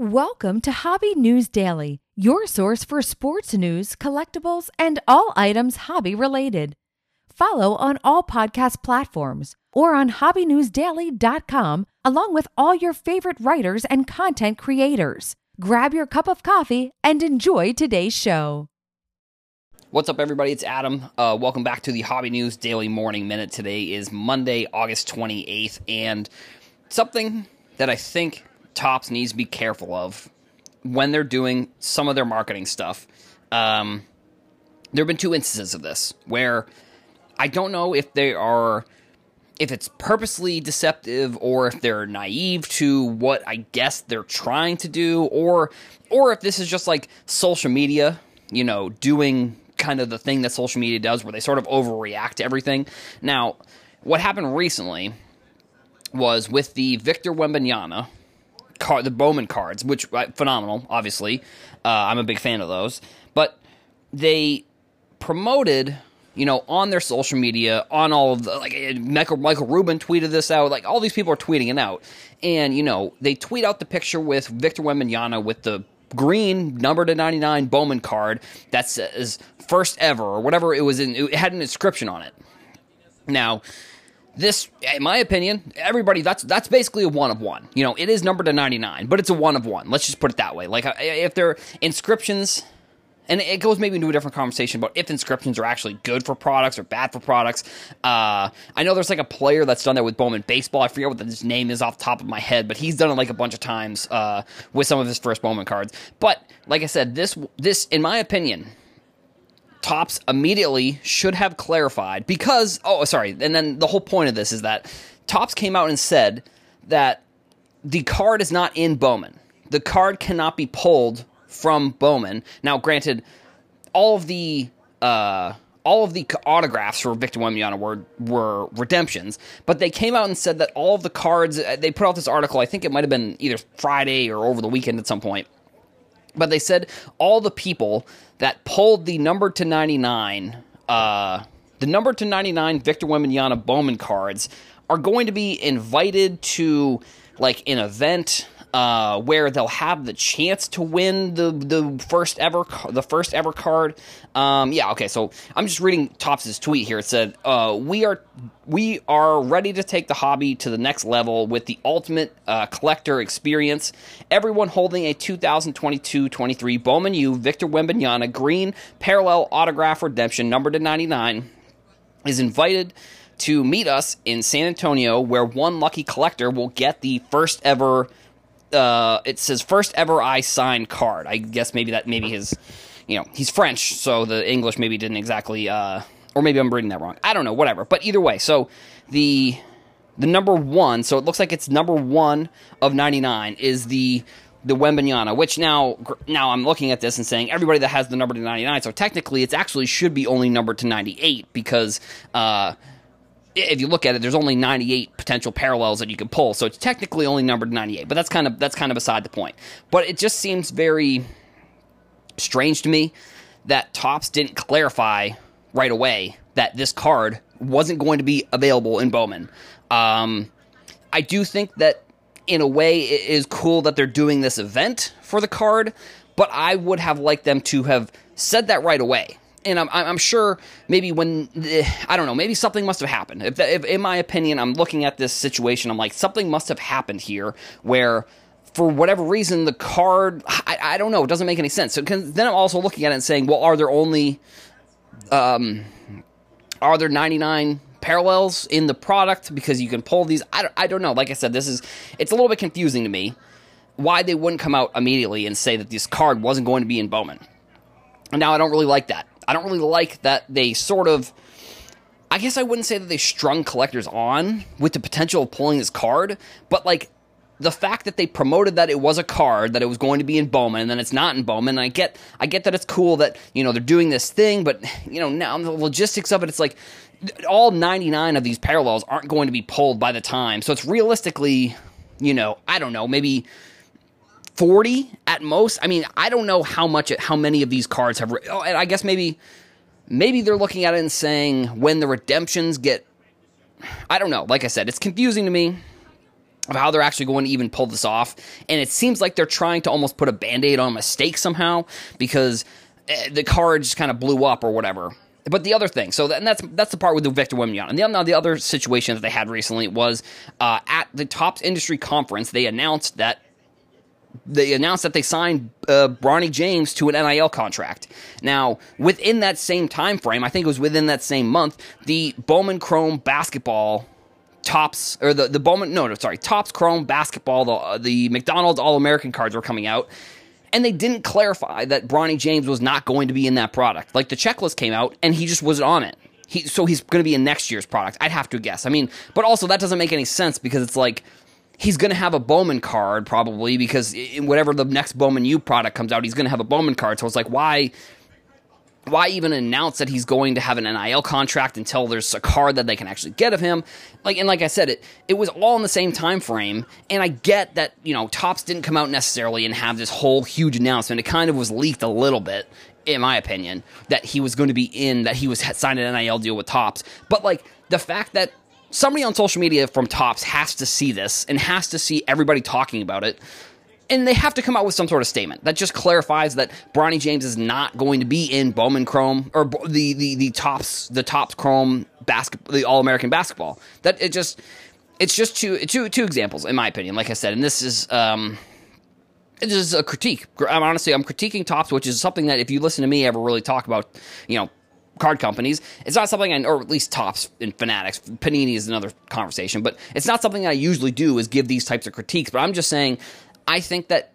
Welcome to Hobby News Daily, your source for sports news, collectibles, and all items hobby related. Follow on all podcast platforms or on hobbynewsdaily.com along with all your favorite writers and content creators. Grab your cup of coffee and enjoy today's show. What's up, everybody? It's Adam. Uh, welcome back to the Hobby News Daily Morning Minute. Today is Monday, August 28th, and something that I think Topps needs to be careful of when they're doing some of their marketing stuff. Um, there have been two instances of this where I don't know if they are, if it's purposely deceptive or if they're naive to what I guess they're trying to do, or or if this is just like social media, you know, doing kind of the thing that social media does where they sort of overreact to everything. Now, what happened recently was with the Victor Wembanyama, card, the Bowman cards, which uh, phenomenal, obviously. Uh, I'm a big fan of those, but they promoted, you know, on their social media, on all of the like uh, Michael Michael Rubin tweeted this out, like all these people are tweeting it out, and you know they tweet out the picture with Victor Wembanyama with the green number to 99 Bowman card that says first ever or whatever it was in it had an inscription on it. Now, this, in my opinion, everybody that's that's basically a one of one. You know, it is numbered to ninety nine, but it's a one of one. Let's just put it that way. Like if there are inscriptions, and it goes maybe into a different conversation about if inscriptions are actually good for products or bad for products. Uh, I know there's like a player that's done that with Bowman baseball. I forget what his name is off the top of my head, but he's done it like a bunch of times uh, with some of his first Bowman cards. But like I said, this this in my opinion Topps immediately should have clarified because, oh, sorry. And then the whole point of this is that Topps came out and said that the card is not in Bowman. The card cannot be pulled from Bowman. Now, granted, all of the uh, all of the autographs for Victor Wembanyama were were redemptions, but they came out and said that all of the cards. Uh, they put out this article. I think it might have been either Friday or over the weekend at some point but they said all the people that pulled the number to 99, uh, the number to 99 Victor Wembanyama Bowman cards are going to be invited to like an event uh, where they'll have the chance to win the the first ever the first ever card. Um, yeah, okay. So I'm just reading Topps's tweet here. It said, uh, "We are we are ready to take the hobby to the next level with the ultimate uh, collector experience. Everyone holding a 2022-23 Bowman U Victor Wembanyama green parallel autograph redemption number to 99 is invited." To meet us in San Antonio, where one lucky collector will get the first ever uh, it says first ever I signed card. I guess maybe that maybe his, you know, he's French, so the English maybe didn't exactly, uh, or maybe I'm reading that wrong. I don't know, whatever. But either way, so the the number one, so it looks like it's number one of 99 is the the Wembanyama, which now now I'm looking at this and saying everybody that has the number to 99, so technically it's actually should be only numbered to 98 because uh, if you look at it, there's only 98 potential parallels that you can pull, so it's technically only numbered 98. But that's kind of that's kind of beside the point. But it just seems very strange to me that Topps didn't clarify right away that this card wasn't going to be available in Bowman. Um, I do think that in a way it is cool that they're doing this event for the card, but I would have liked them to have said that right away and I'm, I'm sure maybe when I don't know, maybe something must have happened. If, if, in my opinion, I'm looking at this situation, I'm like something must have happened here where, for whatever reason, the card I, I don't know, it doesn't make any sense. So then I'm also looking at it and saying, well, are there only um, are there 99 parallels in the product because you can pull these? I don't, I don't know. Like I said, this is it's a little bit confusing to me why they wouldn't come out immediately and say that this card wasn't going to be in Bowman. And now I don't really like that. I don't really like that they sort of. I guess I wouldn't say that they strung collectors on with the potential of pulling this card, but like the fact that they promoted that it was a card that it was going to be in Bowman and then it's not in Bowman. I get I get that it's cool that you know they're doing this thing, but you know now the logistics of it, it's like all 99 of these parallels aren't going to be pulled by the time. So it's realistically, you know, I don't know, maybe 40 at most. I mean, I don't know how much, how many of these cards have. Oh, and I guess maybe, maybe they're looking at it and saying when the redemptions get. I don't know. Like I said, it's confusing to me. of how they're actually going to even pull this off. And it seems like they're trying to almost put a band aid on a mistake somehow because eh, the card just kind of blew up or whatever. But the other thing, so that, and that's that's the part with the Victor Wembanyama. And the, now the other situation that they had recently was uh, at the Topps Industry Conference. They announced that they announced that they signed uh, Bronny James to an NIL contract. Now, within that same time frame, I think it was within that same month, the Bowman Chrome basketball Topps or the the Bowman no no sorry Topps Chrome basketball the uh, the McDonald's All American cards were coming out, and they didn't clarify that Bronny James was not going to be in that product. Like the checklist came out and he just wasn't on it. He so he's going to be in next year's product. I'd have to guess. I mean, but also that doesn't make any sense because it's like he's going to have a Bowman card probably because whatever the next Bowman U product comes out, he's going to have a Bowman card. So it's like why why even announce that he's going to have an NIL contract until there's a card that they can actually get of him? Like and like I said, it it was all in the same time frame, and I get that you know Topps didn't come out necessarily and have this whole huge announcement. It kind of was leaked a little bit, in my opinion, that he was going to be in that he was signed an NIL deal with Topps. But like the fact that somebody on social media from Topps has to see this and has to see everybody talking about it and they have to come out with some sort of statement that just clarifies that Bronny James is not going to be in Bowman Chrome or the the the Topps the Topps Chrome basketball the All American basketball. That it just it's just two two two examples in my opinion. Like I said, and this is um this is a critique. I'm honestly I'm critiquing Topps, which is something that if you listen to me ever really talk about, you know, card companies. It's not something I, or at least Topps and Fanatics. Panini is another conversation, but it's not something I usually do is give these types of critiques. But I'm just saying I think that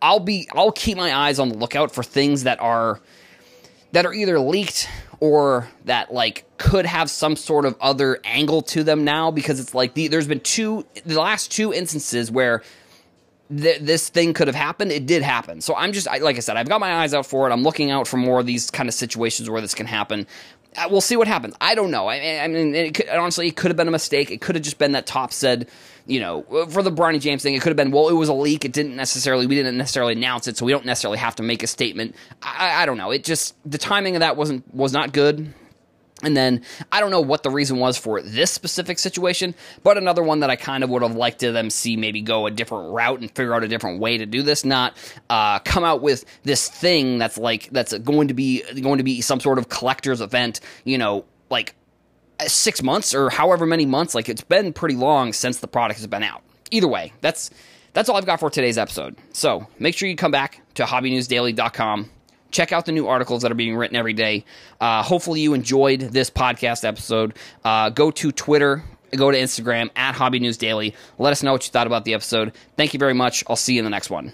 I'll be I'll keep my eyes on the lookout for things that are that are either leaked or that like could have some sort of other angle to them now because it's like the, there's been two the last two instances where th- this thing could have happened it did happen so i'm just I, like i said i've got my eyes out for it i'm looking out for more of these kind of situations where this can happen uh, we'll see what happens i don't know i, I mean it could, honestly it could have been a mistake it could have just been that top said you know, for the Bronny James thing, it could have been, well, it was a leak. It didn't necessarily, we didn't necessarily announce it, so we don't necessarily have to make a statement. I, I don't know. It just, the timing of that wasn't, was not good. And then I don't know what the reason was for this specific situation, but another one that I kind of would have liked to them see maybe go a different route and figure out a different way to do this, not uh, come out with this thing that's like that's going to be going to be some sort of collector's event, you know, like six months or however many months. Like it's been pretty long since the product has been out. Either way, that's that's all I've got for today's episode. So make sure you come back to hobbynewsdaily.com. Check out the new articles that are being written every day. Uh, hopefully, you enjoyed this podcast episode. Uh, go to Twitter, go to Instagram at Hobby News Daily. Let us know what you thought about the episode. Thank you very much. I'll see you in the next one.